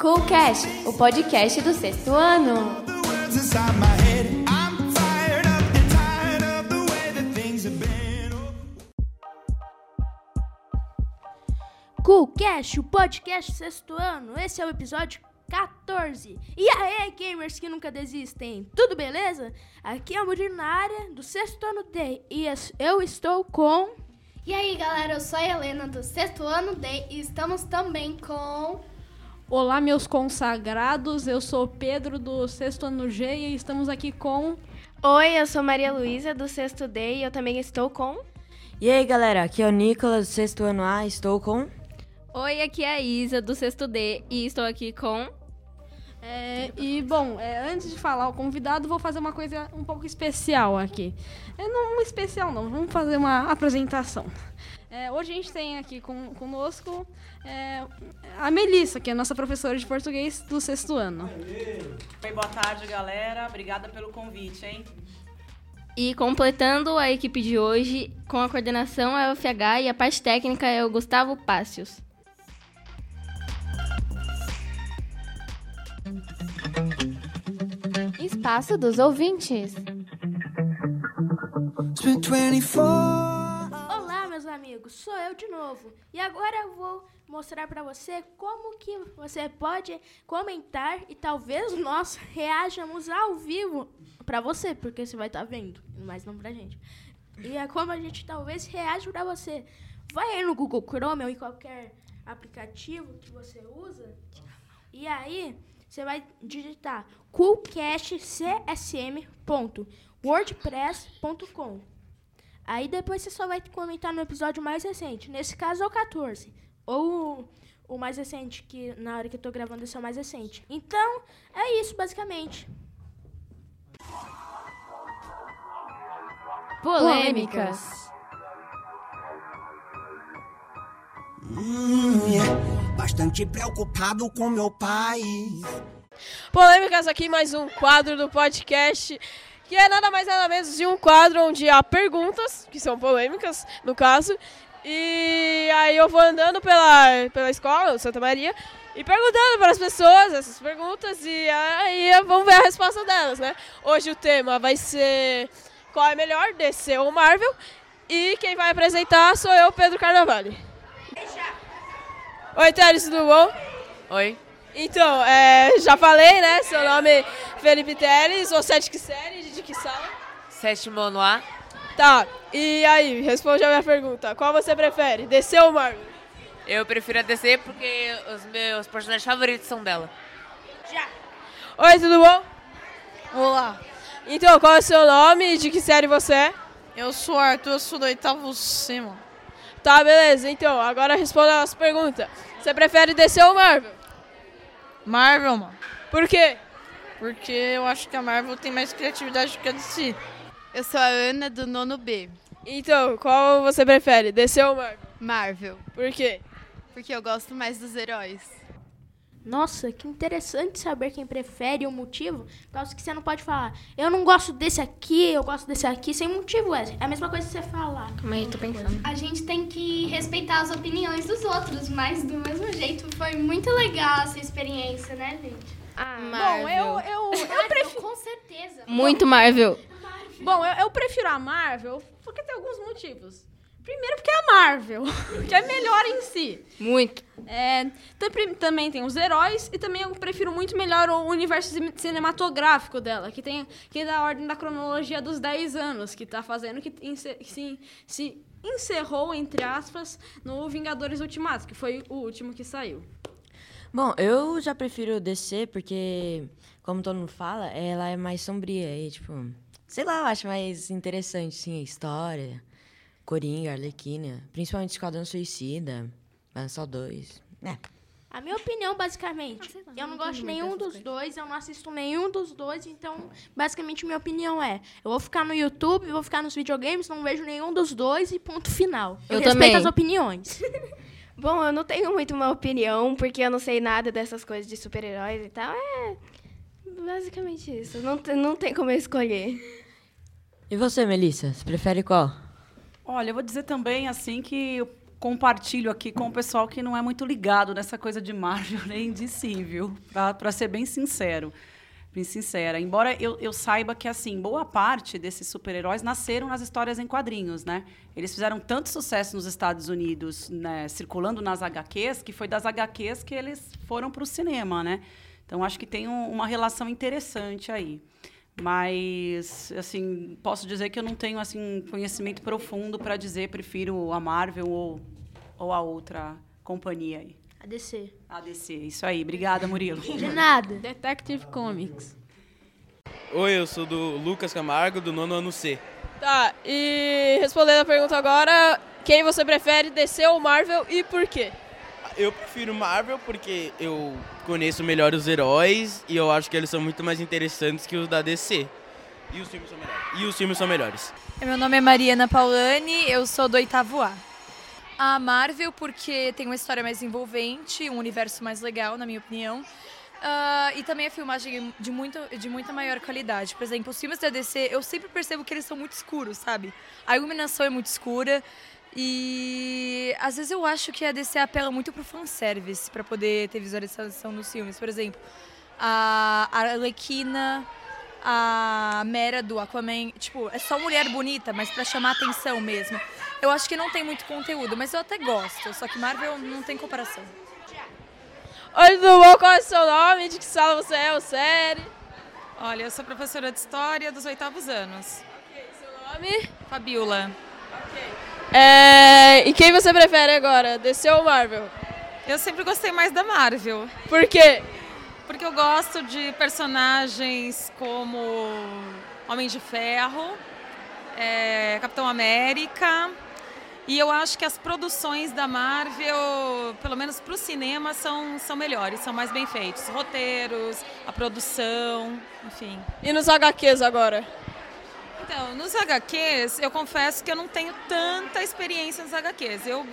Coolcast, o podcast do sexto ano. Coolcast, o podcast sexto ano. Esse é o episódio 14. E aí, gamers que nunca desistem, tudo beleza? Aqui é o Murilo na área do sexto ano D e eu estou com. E aí, galera, eu sou a Helena do sexto ano D e estamos também com. Olá, meus consagrados, eu sou Pedro do sexto ano G e estamos aqui com. Oi, eu sou Maria Luísa do sexto D e eu também estou com. E aí, galera, aqui é o Nicolas do sexto ano A, estou com. Oi, aqui é a Isa do sexto D e estou aqui com. É, e bom, é, antes de falar o convidado, vou fazer uma coisa um pouco especial aqui. É, não especial não, vamos fazer uma apresentação. É, hoje a gente tem aqui com, conosco é, a Melissa, que é nossa professora de português do sexto ano. Oi, boa tarde, galera. Obrigada pelo convite, hein? E completando a equipe de hoje, com a coordenação é o FH e a parte técnica é o Gustavo Pácios. Espaço dos ouvintes. Amigos, sou eu de novo. E agora eu vou mostrar para você como que você pode comentar e talvez nós reajamos ao vivo para você, porque você vai estar tá vendo, mas não pra gente. E é como a gente talvez reaja para você. Vai aí no Google Chrome ou em qualquer aplicativo que você usa. E aí, você vai digitar coolcastcsm.wordpress.com. Aí depois você só vai comentar no episódio mais recente. Nesse caso é o 14. Ou o mais recente, que na hora que eu tô gravando esse é o mais recente. Então, é isso basicamente. Polêmicas. Hum, yeah bastante preocupado com meu pai. Polêmicas aqui, mais um quadro do podcast. Que é nada mais nada menos de um quadro onde há perguntas, que são polêmicas, no caso. E aí eu vou andando pela, pela escola, Santa Maria, e perguntando para as pessoas essas perguntas e aí vamos ver a resposta delas, né? Hoje o tema vai ser qual é melhor, DC ou Marvel. E quem vai apresentar sou eu, Pedro Carnavale. Oi, Teres, tudo bom? Oi. Então, é, já falei, né? Seu nome é Felipe Teles, você é de que série, de que sala? Sétimo ano A. Tá, e aí, responde a minha pergunta. Qual você prefere, DC ou Marvel? Eu prefiro a DC porque os meus personagens favoritos são dela. Já. Oi, tudo bom? Olá. Então, qual é o seu nome e de que série você é? Eu sou Arthur, eu sou do oitavo C, mano. Tá, beleza. Então, agora responda a nossa pergunta. Você prefere DC ou Marvel? Marvel, mano. Por quê? Porque eu acho que a Marvel tem mais criatividade que a DC. Eu sou a Ana, do nono B. Então, qual você prefere, DC ou Marvel? Marvel. Por quê? Porque eu gosto mais dos heróis. Nossa, que interessante saber quem prefere o motivo. Causa que você não pode falar, eu não gosto desse aqui, eu gosto desse aqui, sem motivo, é. É a mesma coisa que você falar. Calma aí, tô pensando. A gente tem que respeitar as opiniões dos outros, mas do mesmo jeito foi muito legal essa experiência, né, gente? Ah, Marvel. Bom, eu, eu, eu prefiro. Com certeza. Muito Marvel. Bom, eu, eu prefiro a Marvel porque tem alguns motivos. Primeiro porque é a Marvel, que é melhor em si. Muito. É, também tem os heróis e também eu prefiro muito melhor o universo cinematográfico dela, que tem que é da ordem da cronologia dos 10 anos que tá fazendo que se, se encerrou entre aspas no Vingadores Ultimato, que foi o último que saiu. Bom, eu já prefiro DC porque como todo mundo fala, ela é mais sombria e tipo, sei lá, eu acho mais interessante sim a história Coringa, Arlequina, principalmente Esquadrão Suicida, Balançal 2. É. A minha opinião, basicamente, ah, eu não, não gosto de nenhum dos coisas. dois, eu não assisto nenhum dos dois, então, basicamente, minha opinião é: eu vou ficar no YouTube, vou ficar nos videogames, não vejo nenhum dos dois e ponto final. Eu, eu respeito também. as opiniões. Bom, eu não tenho muito uma opinião, porque eu não sei nada dessas coisas de super-heróis e tal. É basicamente isso. Não, não tem como eu escolher. E você, Melissa? Você prefere qual? Olha, eu vou dizer também assim que compartilho aqui com o pessoal que não é muito ligado nessa coisa de Marvel nem de si, viu? Para ser bem sincero. Bem sincera. Embora eu, eu saiba que, assim, boa parte desses super-heróis nasceram nas histórias em quadrinhos, né? Eles fizeram tanto sucesso nos Estados Unidos, né, circulando nas HQs, que foi das HQs que eles foram para o cinema, né? Então, acho que tem um, uma relação interessante aí. Mas, assim, posso dizer que eu não tenho assim conhecimento profundo para dizer prefiro a Marvel ou, ou a outra companhia aí. A DC. A DC, isso aí. Obrigada, Murilo. De nada. Detective Comics. Oi, eu sou do Lucas Camargo, do nono ano C. Tá, e respondendo a pergunta agora, quem você prefere, DC ou Marvel e por quê? Eu prefiro Marvel porque eu conheço melhor os heróis e eu acho que eles são muito mais interessantes que os da DC. E os filmes são melhores. E os filmes são melhores. Meu nome é Mariana Paulani, eu sou do oitavo A. A Marvel porque tem uma história mais envolvente, um universo mais legal, na minha opinião. Uh, e também a filmagem de, muito, de muita maior qualidade. Por exemplo, os filmes da DC, eu sempre percebo que eles são muito escuros, sabe? A iluminação é muito escura. E às vezes eu acho que a DC apela muito pro fanservice para poder ter visualização nos filmes. Por exemplo, a Arlequina, a Mera do Aquaman, tipo, é só mulher bonita, mas para chamar atenção mesmo. Eu acho que não tem muito conteúdo, mas eu até gosto. Só que Marvel não tem comparação. Oi, tudo bom? Qual é o seu nome? De que sala você é? O série? Olha, eu sou professora de História dos oitavos anos. Ok, seu nome? Fabiola. Ok. É, e quem você prefere agora, DC ou Marvel? Eu sempre gostei mais da Marvel. Por quê? Porque eu gosto de personagens como Homem de Ferro, é, Capitão América. E eu acho que as produções da Marvel, pelo menos para o cinema, são, são melhores, são mais bem feitos. Roteiros, a produção, enfim. E nos HQs agora? Então, nos HQs, eu confesso que eu não tenho tanta experiência nos HQs. Eu,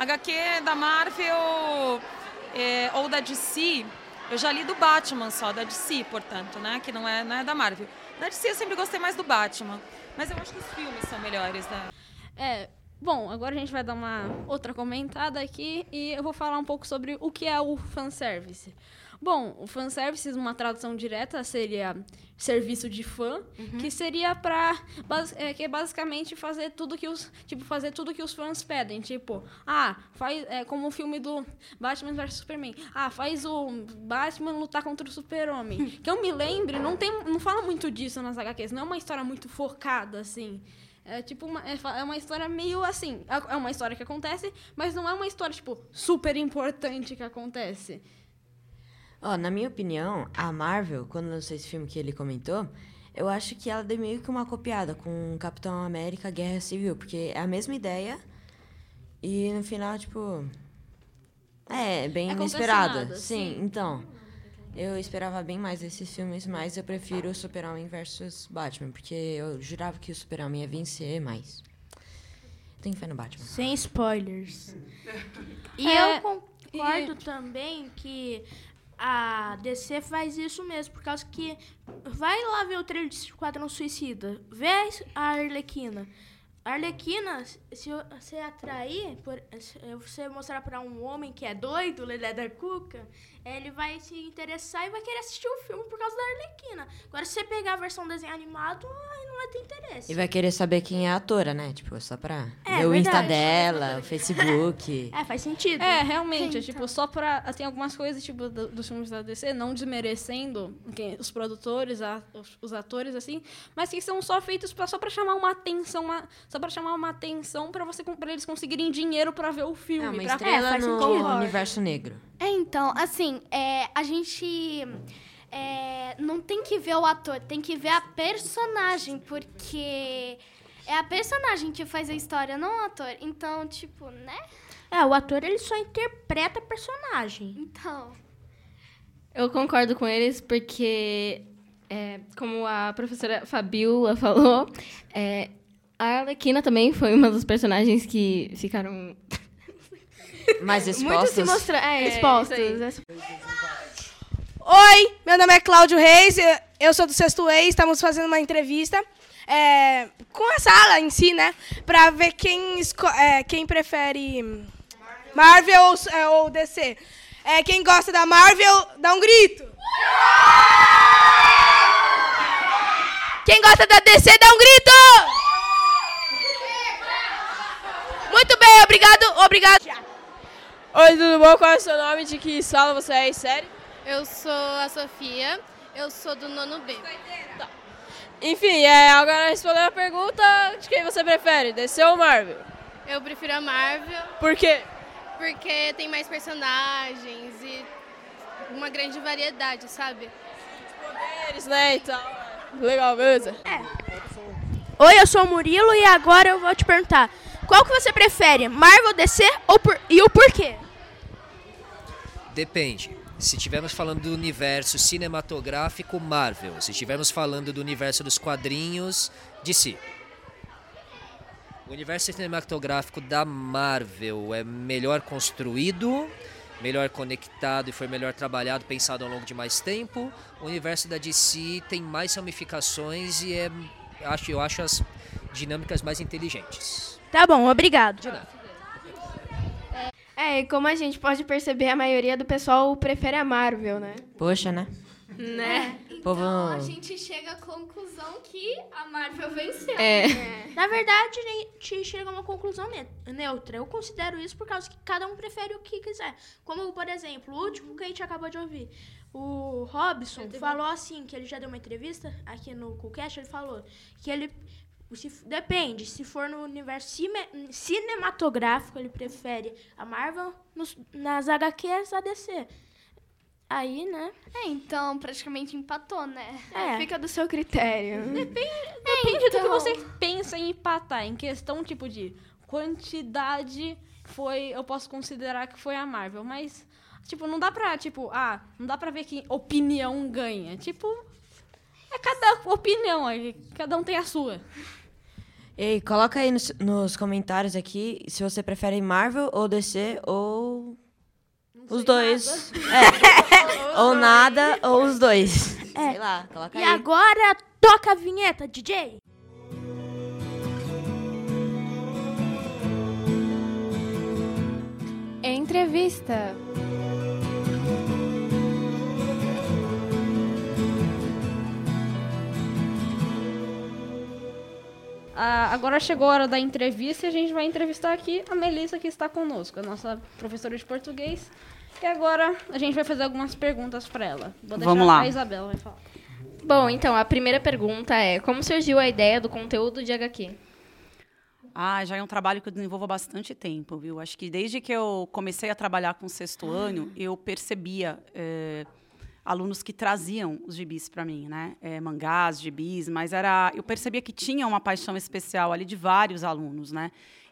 HQ da Marvel é, ou da DC, eu já li do Batman só, da DC, portanto, né? Que não é, não é da Marvel. Da DC eu sempre gostei mais do Batman. Mas eu acho que os filmes são melhores, né? É, Bom, agora a gente vai dar uma outra comentada aqui e eu vou falar um pouco sobre o que é o fanservice. Bom, o fanservice, uma tradução direta, seria serviço de fã, uhum. que seria para é, que é basicamente fazer tudo que os tipo fazer tudo que os fãs pedem, tipo, ah, faz é, como o filme do Batman vs Superman. Ah, faz o Batman lutar contra o Super-Homem. que eu me lembre, não tem não fala muito disso nas HQs, não é uma história muito focada assim. É tipo uma, é, é uma história meio assim. É, uma história que acontece, mas não é uma história, tipo, super importante que acontece. Ó, oh, na minha opinião, a Marvel, quando lançou esse filme que ele comentou, eu acho que ela deu meio que uma copiada com Capitão América Guerra Civil, porque é a mesma ideia e no final, tipo. É, bem é inesperada. Sim, sim, então. Eu esperava bem mais desses filmes, mas eu prefiro Super-Homem versus Batman, porque eu jurava que o Super-Homem ia vencer, mas. Tenho fé no Batman. Sem spoilers. E é, eu concordo e... também que a DC faz isso mesmo, por causa que vai lá ver o trailer de Esquadrão Suicida, vê a Arlequina. A Arlequina, se você atrair, por, se você mostrar para um homem que é doido, Lelé da Cuca, ele vai se interessar e vai querer assistir o filme por causa da Arlequina. Agora, se você pegar a versão desenho animado, aí não vai ter interesse. E vai querer saber quem é a atora, né? Tipo, só pra é, ver o Insta dela, o Facebook. É, faz sentido. É, realmente. É, tipo, só pra... Tem algumas coisas, tipo, do, dos filmes da DC, não desmerecendo quem, os produtores, a, os, os, atores, assim, mas que são só feitos pra, só pra chamar uma atenção, uma, só pra chamar uma atenção pra, você, pra eles conseguirem dinheiro pra ver o filme. É, uma pra, estrela é, no universo negro. É, então, assim, é, a gente é, não tem que ver o ator, tem que ver a personagem, porque é a personagem que faz a história, não o ator. Então, tipo, né? É, o ator ele só interpreta a personagem. Então. Eu concordo com eles porque, é, como a professora Fabiola falou, é, a Arlequina também foi uma dos personagens que ficaram mais expostos. Muito se mostra... É, é expostos. Oi, meu nome é Cláudio Reis, eu sou do Sexto Ex, estamos fazendo uma entrevista. é, com essa ala em si, né? Pra ver quem, é, quem prefere Marvel ou, é, ou DC. É, quem gosta da Marvel, dá um grito. Quem gosta da DC, dá um grito! Obrigado, obrigado. Oi, tudo bom? Qual é o seu nome? De que sala você é? Série? Eu sou a Sofia, eu sou do nono B. Enfim, é, agora respondendo a pergunta de quem você prefere, DC ou Marvel? Eu prefiro a Marvel. Por quê? Porque tem mais personagens e uma grande variedade, sabe? Eles, né, e tal. Legal, beleza? Oi, eu sou o Murilo e agora eu vou te perguntar. Qual que você prefere, Marvel, DC ou por- e o porquê? Depende. Se estivermos falando do universo cinematográfico, Marvel. Se estivermos falando do universo dos quadrinhos, DC. O universo cinematográfico da Marvel é melhor construído, melhor conectado e foi melhor trabalhado, pensado ao longo de mais tempo. O universo da DC tem mais ramificações e é, acho, eu acho as dinâmicas mais inteligentes. Tá bom, obrigado. É, e como a gente pode perceber, a maioria do pessoal prefere a Marvel, né? Poxa, né? Né? Povo... Então a gente chega à conclusão que a Marvel venceu. É. Na verdade, a gente chega a uma conclusão ne- neutra. Eu considero isso por causa que cada um prefere o que quiser. Como, por exemplo, o último que a gente acabou de ouvir. O Robson falou assim, que ele já deu uma entrevista aqui no Coolcast, ele falou que ele... Se, depende, se for no universo cime- cinematográfico, ele prefere a Marvel, nos- nas HQs, a DC. Aí, né? É, então praticamente empatou, né? É. Fica do seu critério. Depende, depende do que então. você pensa em empatar. Em questão, tipo, de quantidade, foi. Eu posso considerar que foi a Marvel. Mas, tipo, não dá pra, tipo, ah, não dá pra ver que opinião ganha. Tipo, é cada opinião, aí, cada um tem a sua. Ei, coloca aí nos, nos comentários aqui se você prefere Marvel ou DC ou os dois. É. ou nada ou os dois. Sei lá, coloca E aí. agora, toca a vinheta, DJ! Entrevista. Ah, agora chegou a hora da entrevista e a gente vai entrevistar aqui a Melissa que está conosco, a nossa professora de português. E agora a gente vai fazer algumas perguntas para ela. Vou deixar Vamos lá. a Isabela vai falar. Bom, então, a primeira pergunta é: como surgiu a ideia do conteúdo de HQ? Ah, já é um trabalho que eu desenvolvo há bastante tempo, viu? Acho que desde que eu comecei a trabalhar com o sexto ano, eu percebia eh, alunos que traziam os gibis para mim, né? Eh, mangás, gibis, mas era, eu percebia que tinha uma paixão especial ali de vários alunos, né?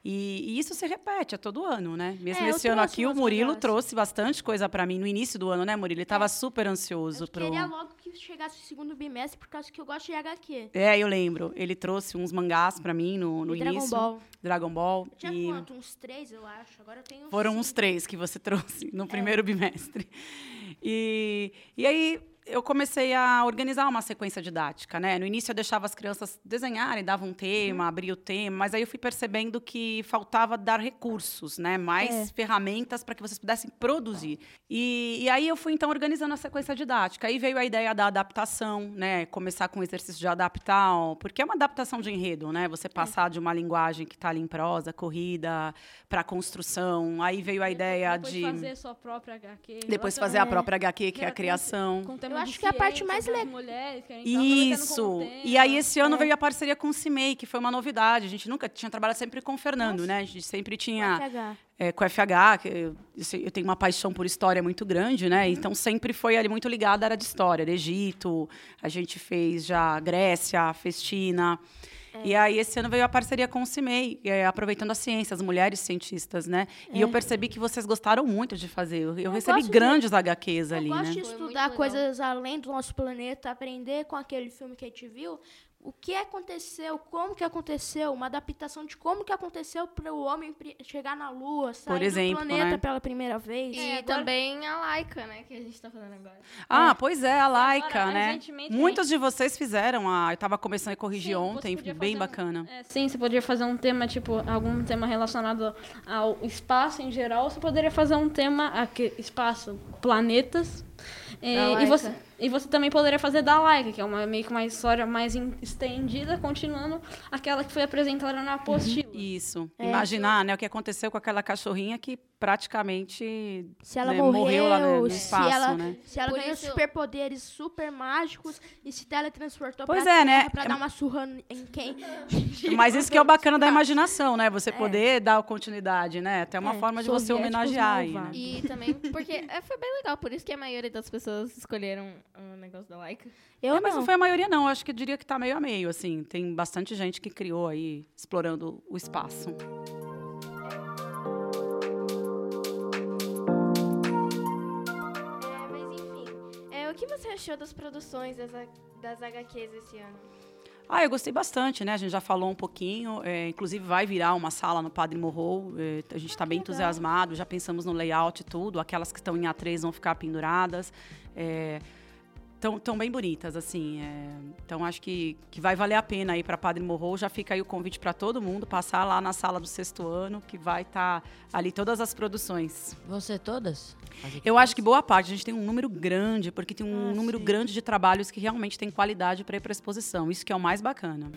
E, e isso se repete a todo ano, né? Mesmo É, eu esse ano aqui, o Murilo trouxe bastante coisa para mim no início do ano, né, Murilo? Ele estava super ansioso pro. Queria logo que chegasse o segundo bimestre, por causa que eu gosto de HQ. É, eu lembro. Ele trouxe uns mangás para mim no, no Dragon início. Ball. Dragon Ball. Tinha e... quanto? Uns três, eu acho. Agora eu tenho Foram cinco. uns três que você trouxe É. no primeiro bimestre. E, e aí eu comecei a organizar uma sequência didática, né? No início eu deixava as crianças desenharem, dava um tema, abria o tema, mas aí eu fui percebendo que faltava dar recursos, né? Mais É. ferramentas para que vocês pudessem produzir. E, e aí eu fui então organizando a sequência didática. Aí veio a ideia da adaptação, né? Começar com o exercício de adaptar, porque é uma adaptação de enredo, né? É. Você passar de uma linguagem que está ali em prosa, corrida, para construção. Aí veio a ideia Depois de fazer sua própria HQ. depois fazer a própria HQ, que é a criação. com tema Eu acho que é a parte mais legal. mulheres, que a gente tava conversando Isso. E aí esse ano É. veio a parceria com o CIMEI, que foi uma novidade. A gente nunca tinha trabalhado sempre com o Fernando, né? A gente sempre tinha FH. é, com o FH, que eu, eu tenho uma paixão por história muito grande, né? Então sempre foi ali muito ligada à área de história, do Egito. A gente fez já Grécia, fez China. E aí, esse ano veio a parceria com o CIMEI, é, aproveitando a ciência, as mulheres cientistas, né? E É. eu percebi que vocês gostaram muito de fazer. Eu, eu recebi gosto de- grandes HQs ali, Eu gosto né? de estudar coisas além do nosso planeta, aprender com aquele filme que a gente viu. O que aconteceu, como que aconteceu, uma adaptação de como que aconteceu para o homem chegar na Lua, sair exemplo, do planeta né? pela primeira vez. E também a Laika, né? Que a gente tá fazendo agora. Ah, pois é, a Laika, Agora, né? Muitos de vocês fizeram. A, eu estava começando a corrigir ontem, podia bem um- bacana. É, sim, você poderia fazer um tema, tipo, algum tema relacionado ao espaço em geral. Você poderia fazer um tema, aqui, espaço, planetas. É, e, Laika. você, e você também poderia fazer da Laika, que é uma, meio que uma história mais estendida, continuando aquela que foi apresentada na apostila. Isso. É, Imaginar né, o que aconteceu com aquela cachorrinha que praticamente Se ela né, morreu, lá no, no se espaço, ela, né? se ela Por ganhou isso- superpoderes super mágicos e se teletransportou Pois pra é, né? Pra É- dar uma surra em quem... Mas isso que é o bacana da imaginação, né? Você poder dar continuidade, né? Até uma É, forma de você homenagear aí, né? E também, porque é, foi bem legal, por isso que a maioria das pessoas escolheram o negócio da Laika. É, mas não foi a maioria, não. Eu acho que eu diria que tá meio a meio, assim. Tem bastante gente que criou aí, explorando o espaço. É, mas enfim, é, o que você achou das produções das, a- das HQs esse ano? Ah, eu gostei bastante, né? A gente já falou um pouquinho. é, inclusive, vai virar uma sala no Padre Morro. é, a gente está bem entusiasmado, já pensamos no layout e tudo. Aquelas que estão em A3 vão ficar penduradas. Estão tão bem bonitas, assim. é. então, acho que, que vai valer a pena aí para Padre Morro. Já fica aí o convite para todo mundo passar lá na sala do sexto ano, que vai estar ali todas as produções. Você todas? Eu acho que boa parte. A gente tem um número grande, porque tem um número grande de trabalhos que realmente tem qualidade para ir para exposição. Isso que é o mais bacana.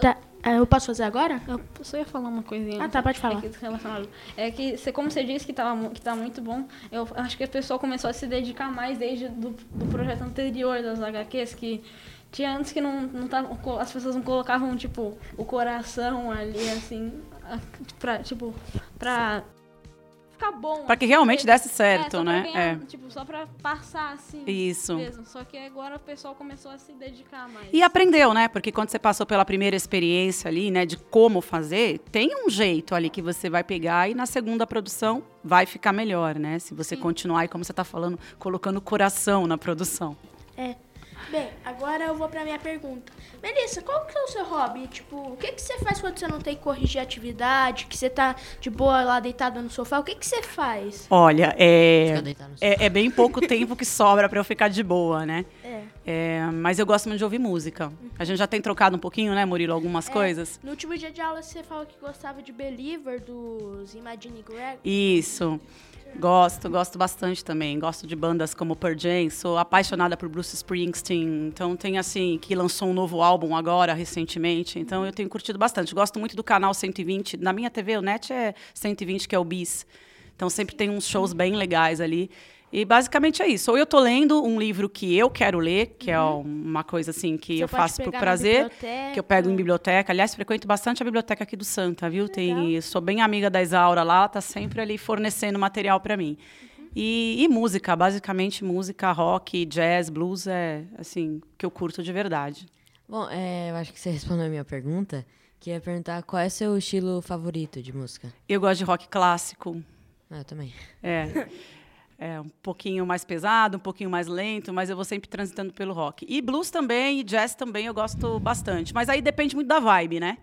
Tá, ah, eu posso fazer agora? Eu só ia falar uma coisinha. Ah, tá, pode falar. É que, relacionado. É que, você, como você disse que, tava, mu- que tá muito bom, eu acho que a pessoa começou a se dedicar mais desde do, do projeto anterior das HQs, que tinha antes que não, não tava, co- as pessoas não colocavam, tipo, o coração ali, assim, pra, tipo, pra ficar bom. Pra que assim, realmente desse certo, é, só pra né? ganhar, É. Tipo, só pra passar, assim. Isso. Mesmo. Só que agora o pessoal começou a se dedicar mais. E aprendeu, né? Porque quando você passou pela primeira experiência ali, né, de como fazer, tem um jeito ali que você vai pegar e na segunda produção vai ficar melhor, né? Se você continuar aí, como você tá falando, colocando coração na produção. É. Bem, agora eu vou pra minha pergunta. Melissa, qual que é o seu hobby? Tipo, o que, que você faz quando você não tem que corrigir atividade, que você tá de boa lá deitada no sofá? O que, que você faz? Olha, é, é, é bem pouco tempo que sobra pra eu ficar de boa, né? É. É, mas eu gosto muito de ouvir música. A gente já tem trocado um pouquinho, né, Murilo, algumas É, coisas. No último dia de aula você falou que gostava de Believer, dos Imagine Greg. Isso. Gosto, gosto bastante também. Gosto de bandas como Pearl Jam. Sou apaixonada por Bruce Springsteen. Então tem assim que lançou um novo álbum agora recentemente. Então eu tenho curtido bastante. Gosto muito do canal 120. Na minha TV o net é 120 que é o Bis. Então sempre tem uns shows bem legais ali. E basicamente é isso. Ou eu tô lendo um livro que eu quero ler, que é uma coisa assim que Você eu faço por prazer, que eu pego em biblioteca. Aliás, frequento bastante a biblioteca aqui do Santa, viu? Tem, sou bem amiga da Isaura lá, tá sempre ali fornecendo material para mim. E, e música, basicamente música, rock, jazz, blues é assim que eu curto de verdade. Bom, é, eu acho que você respondeu a minha pergunta, que ia perguntar qual é o seu estilo favorito de música. Eu gosto de rock clássico. Ah, eu também. É. É um pouquinho mais pesado, um pouquinho mais lento, mas eu vou sempre transitando pelo rock. E blues também, e jazz também eu gosto bastante. Mas aí depende muito da vibe, né?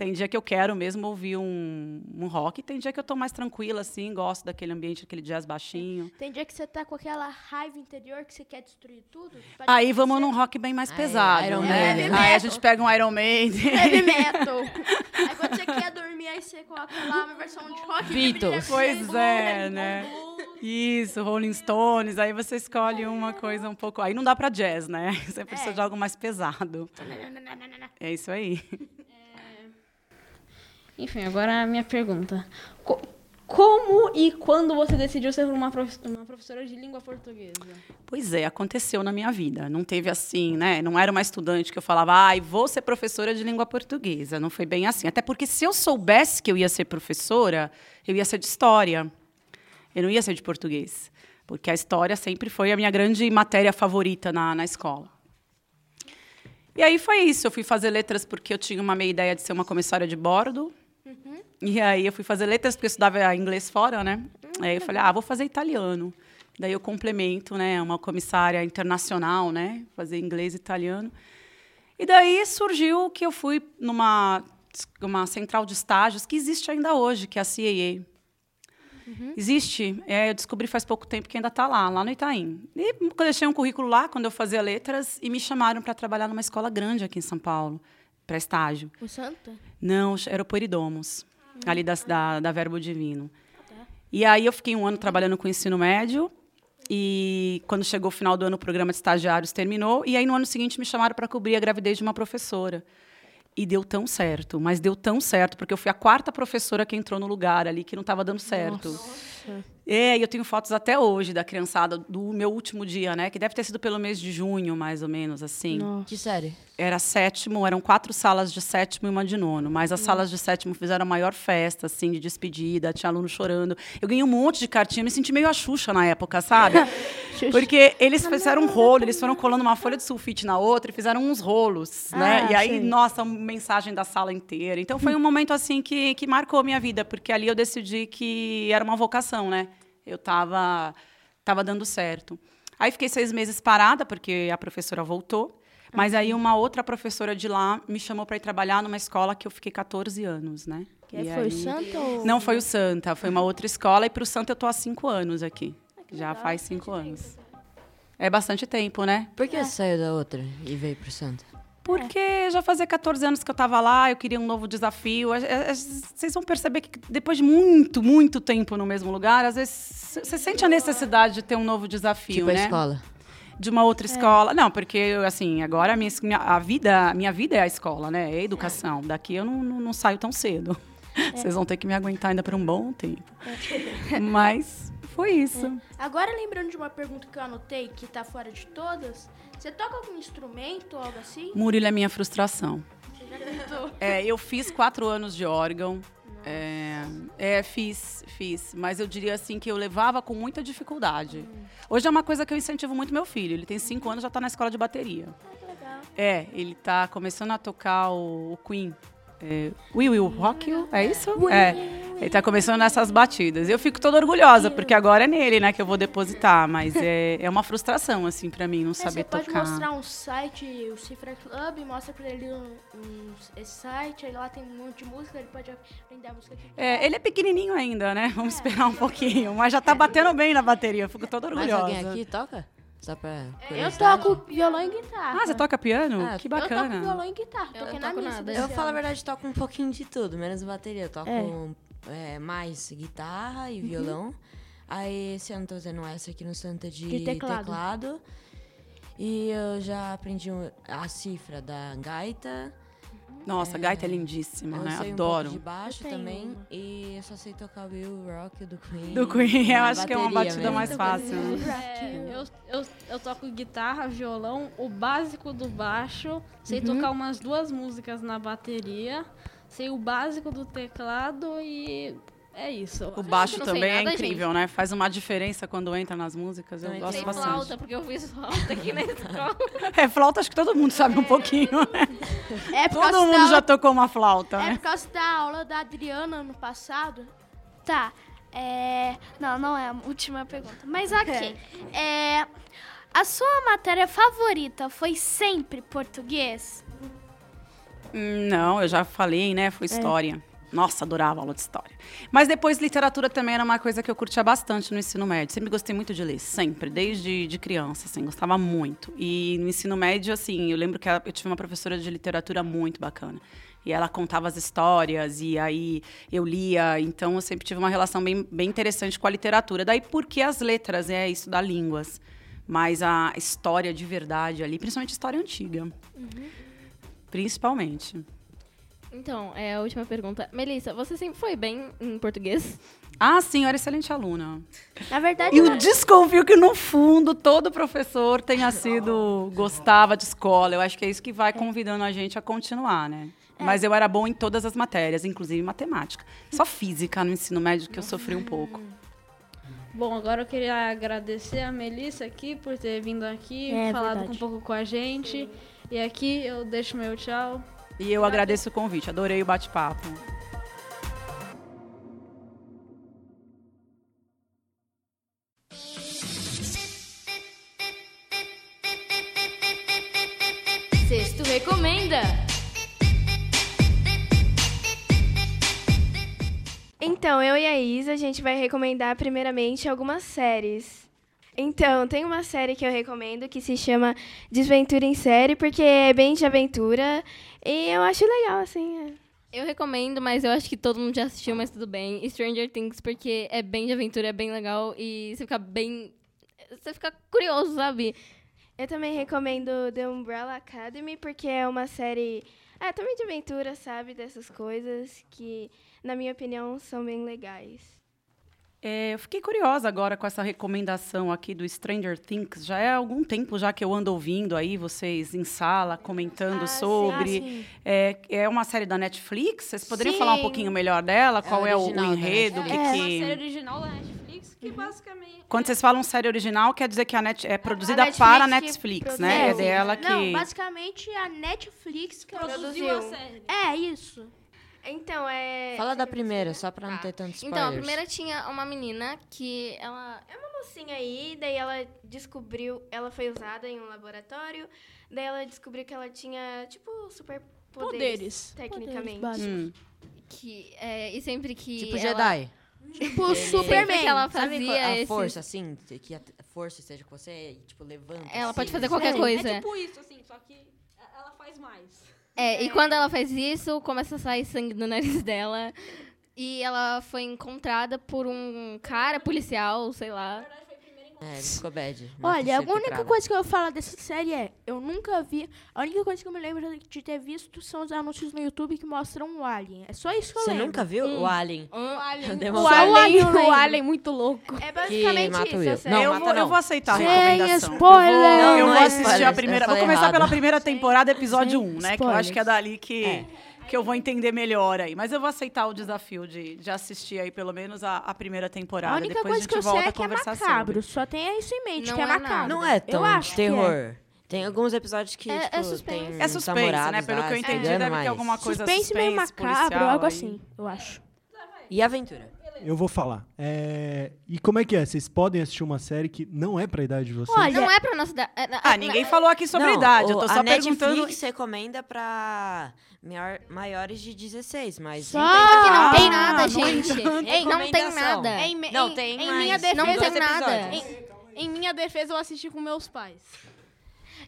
Tem dia que eu quero mesmo ouvir um, um rock, tem dia que eu tô mais tranquila, assim, gosto daquele ambiente, aquele jazz baixinho. Tem dia que você tá com aquela raiva interior que você quer destruir tudo. Aí vamos num rock bem mais pesado. Iron né? Maiden. Aí a gente pega um Iron Maiden. Heavy metal. Aí quando você quer dormir, aí você coloca lá uma versão de rock. brilha Pois é, né? Isso, Rolling Stones. Aí você escolhe uma coisa um pouco. Aí não dá pra jazz, né? Você precisa de algo mais pesado. É isso aí. Enfim, agora a minha pergunta. Co- como e quando você decidiu ser uma, prof- uma professora de língua portuguesa? Pois é, aconteceu na minha vida. Não teve assim, né? Não era uma estudante que eu falava, ai, vou ser professora de língua portuguesa. Não foi bem assim. Até porque se eu soubesse que eu ia ser professora, eu ia ser de história. Eu não ia ser de português. Porque a história sempre foi a minha grande matéria favorita na, na escola. E aí foi isso. Eu fui fazer letras porque eu tinha uma meia ideia de ser uma comissária de bordo. E aí eu fui fazer letras porque eu estudava inglês fora, né? aí eu falei, ah, vou fazer italiano. Daí eu complemento, né, uma comissária internacional, né, fazer inglês e italiano. E daí surgiu que eu fui numa uma central de estágios que existe ainda hoje, que é a CAA. Uhum. Existe, é, eu descobri faz pouco tempo que ainda está lá, lá no Itaim. E deixei um currículo lá quando eu fazia letras e me chamaram para trabalhar numa escola grande aqui em São Paulo, para estágio. O Santa? Não, era o Poiridomos, uhum. ali da, da, da Verbo Divino. Tá. E aí eu fiquei um ano trabalhando com ensino médio e quando chegou o final do ano, o programa de estagiários terminou. E aí, no ano seguinte, me chamaram para cobrir a gravidez de uma professora. E deu tão certo, mas deu tão certo, porque eu fui a quarta professora que entrou no lugar ali que não estava dando certo. Nossa. É, e eu tenho fotos até hoje da criançada do meu último dia, né? Que deve ter sido pelo mês de junho, mais ou menos, assim. Nossa. Que série? Era sétimo, eram quatro salas de sétimo e uma de nono. Mas as Nossa. salas de sétimo fizeram a maior festa, assim, de despedida, tinha aluno chorando. Eu ganhei um monte de cartinha, me senti meio a Xuxa na época, sabe? Porque eles fizeram um rolo, eles foram colando uma folha de sulfite na outra e fizeram uns rolos, né? Ah, e aí, sim. nossa, mensagem da sala inteira. Então foi um momento, assim, que, que marcou a minha vida, porque ali eu decidi que era uma vocação, né? Eu estava tava dando certo. Aí fiquei seis meses parada, porque a professora voltou. Mas aí uma outra professora de lá me chamou para ir trabalhar numa escola que eu fiquei 14 anos, né? Que e foi aí... o Santa? Ou... Não foi o Santa, foi uma outra escola. E para o Santa eu tô há cinco anos aqui. Ah, Já legal, faz cinco anos. Tempo. É bastante tempo, né? Por que é. saiu da outra e veio para o Santa? Porque já fazia 14 anos que eu estava lá, eu queria um novo desafio. Vocês vão perceber que depois de muito, muito tempo no mesmo lugar, às vezes você sente a necessidade de ter um novo desafio, tipo né? a escola. De uma outra é. escola. Não, porque, assim, agora a minha, a vida, a minha vida é a escola, né? É a educação. Daqui eu não, não, não saio tão cedo. É. Vocês vão ter que me aguentar ainda por um bom tempo. É. Mas foi isso. É. Agora, lembrando de uma pergunta que eu anotei, que está fora de todas, você toca algum instrumento ou algo assim? Murilo é minha frustração. Você já tentou? É, eu fiz quatro anos de órgão. É, é, fiz, fiz. Mas eu diria assim que eu levava com muita dificuldade. Hum. Hoje é uma coisa que eu incentivo muito meu filho. Ele tem cinco anos, já está na escola de bateria. Ah, que legal. É, ele está começando a tocar o, o Queen. É, We Will Rock You, é isso? É. Ele tá começando nessas batidas. Eu fico toda orgulhosa, porque agora é nele, né, que eu vou depositar. Mas é, é uma frustração, assim, para mim, não é, saber tocar. Você pode mostrar um site, o Cifra Club, mostra pra ele um, um, esse site, aí lá tem um monte de música, ele pode aprender a música É, ele é pequenininho ainda, né? Vamos é. esperar um pouquinho. Mas já tá batendo bem na bateria, eu fico toda orgulhosa. Mas alguém aqui toca? Só pra eu toco violão e guitarra. Ah, você toca piano? Ah, que bacana. Eu toco violão e guitarra. Eu, eu toco nada. Eu falo a verdade, toco um pouquinho de tudo, menos bateria. Eu toco é. É, mais guitarra e uhum. violão. Aí esse ano tô fazendo essa aqui no Santa de, de teclado. teclado. E eu já aprendi a cifra da gaita. Nossa, é, gaita é lindíssima, né? Adoro. Um de baixo também. E eu só sei tocar o Will Rock do Queen. Do Queen, eu acho que é uma batida mesmo. mais fácil. É, eu, eu, eu toco guitarra, violão, o básico do baixo. Sei uhum. tocar umas duas músicas na bateria. Sei o básico do teclado e é isso. O baixo também é nada, é incrível, gente. né? Faz uma diferença quando entra nas músicas. Eu, eu gosto bastante. flauta, porque eu fiz flauta aqui na escola. é, flauta acho que todo mundo sabe é. um pouquinho, né? É todo mundo já tocou uma flauta, É né? por causa da aula da Adriana no passado. Tá. É... Não, não é a última pergunta. Mas ok. É... A sua matéria favorita foi sempre português? Hum, não, eu já falei, né? Foi é. história. Nossa, adorava aula de história. Mas depois, literatura também era uma coisa que eu curtia bastante no ensino médio. Sempre gostei muito de ler, sempre, desde de criança, assim, gostava muito. E no ensino médio, assim, eu lembro que eu tive uma professora de literatura muito bacana. E ela contava as histórias, e aí eu lia. Então, eu sempre tive uma relação bem, bem interessante com a literatura. Daí, porque as letras, é estudar línguas. Mas a história de verdade ali, principalmente história antiga. Uhum. Principalmente. Então, é a última pergunta. Melissa, você sempre foi bem em português? Ah, sim, eu era excelente aluna. Na verdade. E eu desconfio que, no fundo, todo professor tenha sido. gostava de escola. Eu acho que é isso que vai convidando a gente a continuar, né? É. Mas eu era bom em todas as matérias, inclusive matemática. Só física no ensino médio que eu sofri um pouco. Bom, agora eu queria agradecer a Melissa aqui por ter vindo aqui, é, falado verdade. um pouco com a gente. E aqui eu deixo meu tchau. E eu agradeço o convite, adorei o bate-papo. Sexto Recomenda. Então, eu e a Isa, a gente vai recomendar primeiramente algumas séries. Então, tem uma série que eu recomendo que se chama Desventura em Série, porque é bem de aventura e eu acho legal, assim. Eu recomendo, mas eu acho que todo mundo já assistiu, mas tudo bem. Stranger Things, porque é bem de aventura, é bem legal e você fica bem. Você fica curioso, sabe? Eu também recomendo The Umbrella Academy, porque é uma série. É, também de aventura, sabe? Dessas coisas que, na minha opinião, são bem legais. É, eu fiquei curiosa agora com essa recomendação aqui do Stranger Things. Já é há algum tempo já que eu ando ouvindo aí vocês em sala comentando Ah, sobre. sim. Ah, sim. É, é uma série da Netflix. Vocês poderiam Sim. falar um pouquinho melhor dela? Qual é, o, enredo? o que. É que... uma série original da Netflix que basicamente... Quando vocês falam série original, quer dizer que a net é produzida Netflix para a Netflix, produziu. né? É dela que. Não, basicamente a Netflix que Produziu produziu. a série. É, isso. Então, é. Fala da primeira, só pra não ter tanto spoilers. Então, a primeira tinha uma menina que ela. É uma mocinha aí, daí ela descobriu. Ela foi usada em um laboratório, daí ela descobriu que ela tinha, tipo, super Poderes. Tecnicamente. Poderes Hum. Que, é, e sempre que. Tipo ela- Jedi. Tipo Superman. Sempre que ela fazia qual- a esse- força, assim, que a força esteja com você e, tipo, levanta. Ela assim, pode fazer assim. qualquer coisa. É tipo isso, assim, só que ela faz mais. É, e quando ela faz isso, começa a sair sangue do nariz dela. E ela foi encontrada por um cara policial, sei lá. É, ele ficou bad. Olha, a única coisa que eu falo dessa série é, eu nunca vi, a única coisa que eu me lembro de ter visto são os anúncios no YouTube que mostram o Alien. É só isso que eu Você lembro. nunca viu o Alien? O Alien. O. Alien, o o Alien muito louco. É basicamente o isso, a série. Não, eu, mata vou, não. eu vou aceitar a recomendação. spoiler. Eu vou, Não, eu não vou é assistir spoiler, a eu primeira. Vou começar errado. pela primeira temporada, episódio Sem 1, né? Que eu acho que é spoilers. dali que, que eu vou entender melhor aí. Mas eu vou aceitar o desafio de, de assistir aí pelo menos a, a primeira temporada. A única Depois coisa a que gente eu sei volta é a que é conversar macabro. sobre. Só tenha isso em mente, Não que é é macabro. Não é tão eu acho que é. terror. Tem alguns episódios que, É- é tipo, suspense. tem É suspense, né? Pelo lá que eu entendi, estudando, deve ter alguma coisa Suspense meio suspense, macabro, policial algo aí. assim, eu acho. E aventura? Eu vou falar. É, E como é que é? Vocês podem assistir uma série que não é pra idade de vocês? Olha, Não é pra nossa idade. Ah, ninguém falou aqui sobre Não, idade. Eu o- tô a só perguntando. Netflix recomenda pra maior- maiores de 16, mas... Só- não tem Que não Ah, tem nada, gente. Ei, não tem recomendação. nada. Em, me- Não, em- tem em mais. minha defesa, Não tem nada. episódios. Em, em minha defesa, eu assisti com meus pais.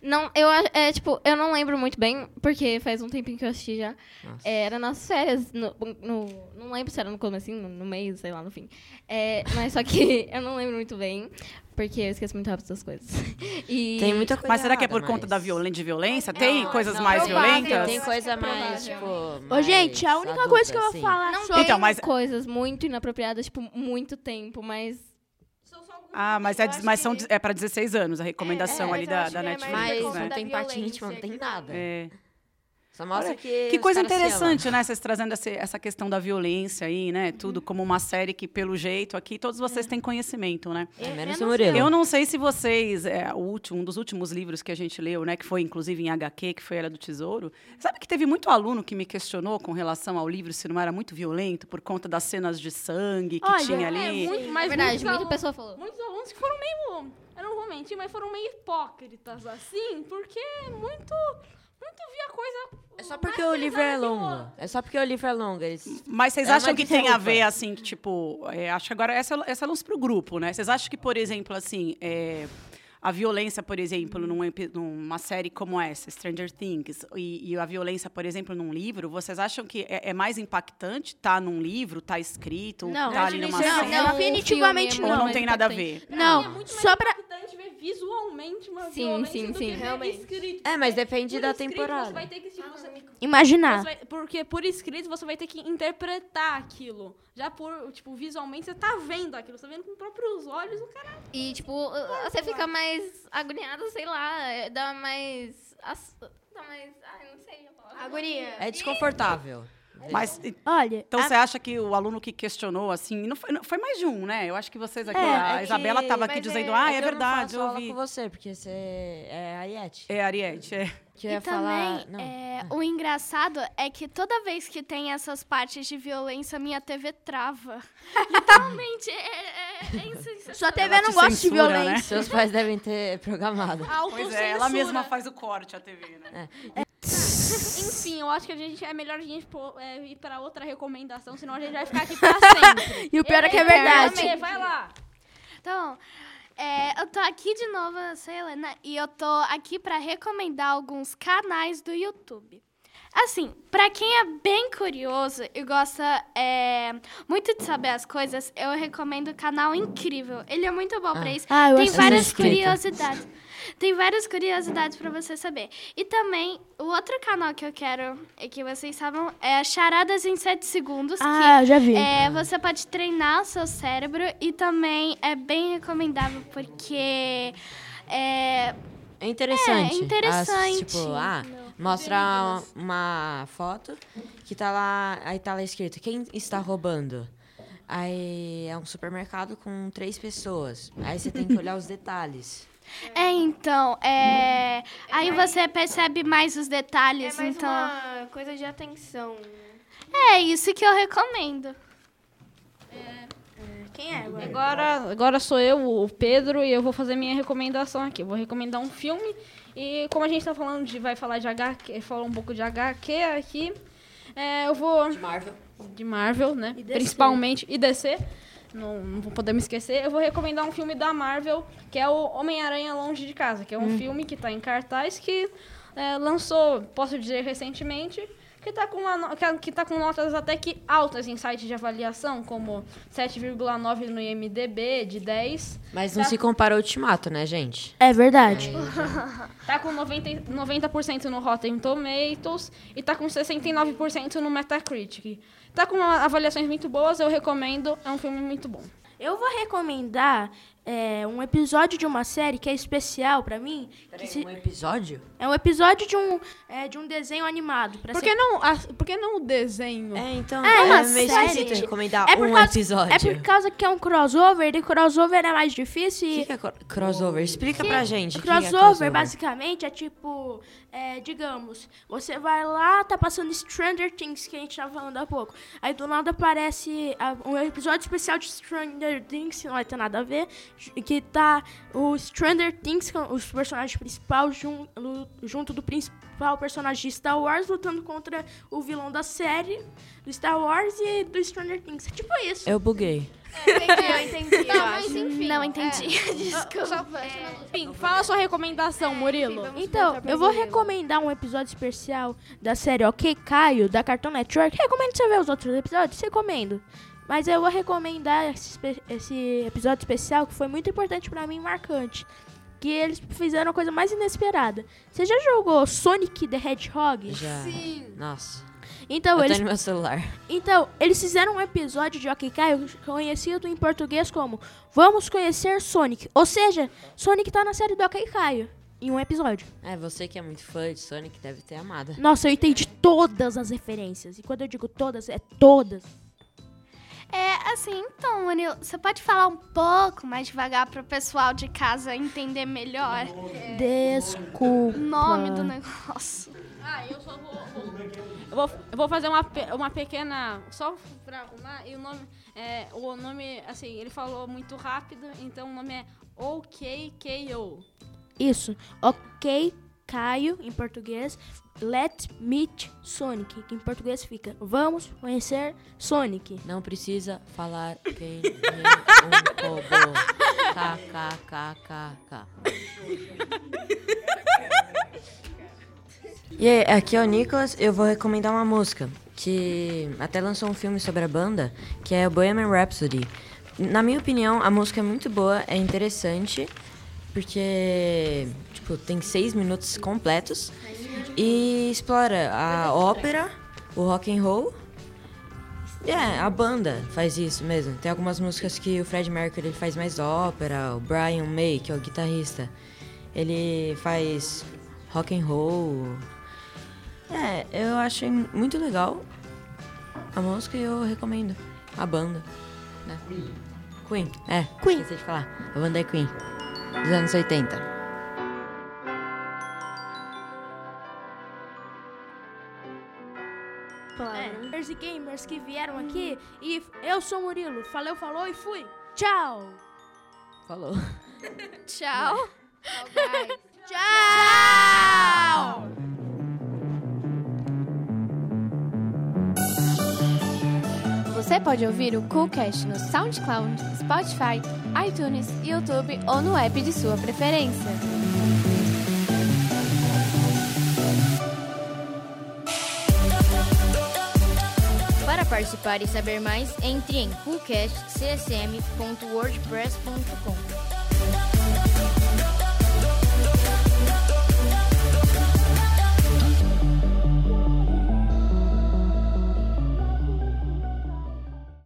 Não, eu é tipo, eu não lembro muito bem, porque faz um tempinho que eu assisti já. Nossa. É, era nas férias, no, no- não lembro se era no comecinho, no, no meio, sei lá, no fim. É, mas só que eu não lembro muito bem, porque eu esqueço muito rápido das coisas. E Tem muita coisa Mas será que é por conta mas- da violen de violência? Tem coisas Não, mais violentas? Tem coisa mais, tipo... Ô, gente, a única coisa que eu vou falar não sobre... Então, mas- coisas muito inapropriadas, tipo, muito tempo, mas Ah, mas, é, mas são, é para 16 anos a recomendação É, ali mas eu da, da que é mais Netflix. Mas não né? da tem parte íntima, não tem que nada. É. Só mostra Olha, que Que coisa interessante, né? Vocês trazendo esse- essa questão da violência aí, né? Tudo como uma série que, pelo jeito, aqui todos vocês têm conhecimento, né? É, menos Eu o não Murilo. Eu não sei se vocês, é, o último, um dos últimos livros que a gente leu, né, que foi inclusive em HQ, que foi Era do Tesouro, sabe que teve muito aluno que me questionou com relação ao livro se não era muito violento por conta das cenas de sangue que Olha, tinha é ali. muito, é mas verdade, muita pessoa falou. Muitos alunos que foram meio. Eu não vou mentir, mas foram meio hipócritas, assim, porque muito. Muito via coisa. É só porque o livro é longo. É só porque o livro é longo. Eles... Mas vocês É acham que tem a ver, assim, que, tipo, é, acho que agora essa, essa é luz pro grupo, né? Vocês acham que, por exemplo, assim, é, a violência, por exemplo, num numa série como essa, Stranger Things, e, e a violência, por exemplo, num livro, vocês acham que é, é mais impactante tá num livro, tá escrito, Não, tá ali numa não, cena? não, definitivamente é Ou não. não tem nada a ver? Não, É muito mais só pra... visualmente uma Sim, violência sim, do sim. que Realmente. escrito. É, mas depende Por da escrito, temporada. Você vai ter que, tipo, você- Imaginar. você vai- porque por escrito você vai ter que interpretar aquilo. Já por, tipo, visualmente você tá vendo aquilo, você tá vendo com os próprios olhos o cara. E, tipo, você fica mais agoniado, sei lá, é, dá mais. Dá mais. Ai, não sei a palavra. Agonia. É desconfortável. Mas, Olha, então a- você acha que o aluno que questionou, assim, não foi, não- foi mais de um, né? Eu acho que vocês aqui, É, a É Isabela estava aqui mas dizendo, é- ah, é é, que eu não verdade, faço eu aula ouvi. com você, porque você é a Ariete. É, Ariete, é. Que eu E ia também, falar... Não. é, o engraçado é que toda vez que tem essas partes de violência, minha TV trava. Literalmente, é, é, é. Sua TV Ela não gosta de censura, né? violência. Seus pais devem ter programado. Pois é, ela mesma faz o corte, a TV, né? Enfim, eu acho que a gente é melhor a gente pô- é, ir pra outra recomendação, senão a gente vai ficar aqui pra sempre. E o pior é que é verdade. Vai lá. Então, é, eu tô aqui de novo, eu sou a Helena, e eu tô aqui pra recomendar alguns canais do YouTube. Assim, pra quem é bem curioso e gosta é, muito de saber as coisas, eu recomendo o canal Incrível. Ele é muito bom pra isso. Ah, eu Tem várias curiosidades. Tem várias curiosidades pra você saber. E também, o outro canal que eu quero e que vocês saibam é Charadas em 7 Segundos. Ah, que, já vi. É, você pode treinar o seu cérebro e também é bem recomendável porque é, É interessante. É, interessante. As, tipo, ah, mostra uma, uma foto que tá lá, aí tá lá escrito, quem está roubando? Aí é um supermercado com três pessoas. Aí você tem que olhar os detalhes. É, então, é, aí você percebe mais os detalhes, É mais então. uma coisa de atenção. É isso que eu recomendo. Quem é agora? Agora, agora sou eu, o Pedro, e eu vou fazer minha recomendação aqui. Eu vou recomendar um filme. E como a gente tá falando de. Vai falar de HQ, falar um pouco de HQ aqui. é, eu vou. De Marvel. De Marvel, né? DC. Principalmente. E DC. Não, não vou poder me esquecer. Eu vou recomendar um filme da Marvel, que é o Homem-Aranha Longe de Casa, que é um Hum. filme que tá em cartaz que é, lançou, posso dizer, recentemente. Que tá, com uma, que- que tá com notas até que altas em sites de avaliação, como 7,9 no IMDB, de 10. Mas não Tá- se compara ao Ultimato, né, gente? É verdade. Tá com 90, e- 90% no Rotten Tomatoes e tá com 69% no Metacritic. Tá com avaliações muito boas, eu recomendo, é um filme muito bom. Eu vou recomendar é, um episódio de uma série que é especial pra mim. que se- Um episódio? É um episódio de um, é, de um desenho animado. Pra Por ser- que não, a- por que não o desenho? É, então, É, uma é meio série. esquisito recomendar É por um causa- episódio. É por causa que é um crossover, e crossover é mais difícil. E... O que que é cro- crossover? Explica pra gente. é Crossover, crossover, basicamente, é tipo, é, digamos, você vai lá, tá passando Stranger Things, que a gente tava falando há pouco. Aí do nada aparece ah, um episódio especial de Stranger Things, que não vai ter nada a ver, que tá o Stranger Things, com os personagens principais, junto do principal personagem de Star Wars, lutando contra o vilão da série do Star Wars e do Stranger Things. É tipo isso. Eu buguei. Entendi, eu entendi. Não, eu mas acho. enfim. Não entendi. Desculpa. Enfim, fala sua recomendação, Murilo. Então, eu vou recomendar um episódio especial da série Ok Caio, da Cartoon Network. Recomendo você ver os outros episódios, recomendo. Mas eu vou recomendar esse, esse episódio especial que foi muito importante pra mim, marcante. Que eles fizeram a coisa mais inesperada. Você já jogou Sonic the Hedgehog? Já. Nossa. Então, eu eles, tenho meu celular. então, eles fizeram um episódio de Ok Caio conhecido em português como Vamos Conhecer Sonic. Ou seja, Sonic tá na série do Ok Caio. Em um episódio. É, você que é muito fã de Sonic deve ter amado. Nossa, eu entendi todas as referências. E quando eu digo todas, é todas. É, assim, então, Murilo, você pode falar um pouco mais devagar pro pessoal de casa entender melhor Desculpa. o nome do negócio. Ah, eu só vou. vou- eu, vou eu vou fazer uma, uma pequena. Só pra arrumar. E o nome. É, o nome, assim, ele falou muito rápido, então o nome é OKKO. Isso. Ok, Caio, em português. Let's meet Sonic, que em português fica Vamos conhecer Sonic. Não precisa falar quem é um robô. KKKKK. E aí, aqui é o Nicolas, eu vou recomendar uma música que até lançou um filme sobre a banda, que é o Bohemian Rhapsody. Na minha opinião, a música é muito boa, é interessante, porque tipo, tem seis minutos completos e explora a ópera, o rock and roll. É, a banda faz isso mesmo. Tem algumas músicas que o Fred Mercury ele faz mais ópera, o Brian May, que é o guitarrista, ele faz rock and roll. É, eu achei muito legal a música e eu recomendo a banda. Né? Queen. É, Queen. esqueci de falar. A banda é Queen, dos anos 80. Gamers e gamers que vieram aqui. E eu sou o Murilo. Falou, falou e fui. Tchau. Falou. Tchau. Tchau. Você pode ouvir o Coolcast no SoundCloud, Spotify, iTunes, YouTube ou no app de sua preferência. Para participar e saber mais, entre em coolcastcsm.wordpress.com.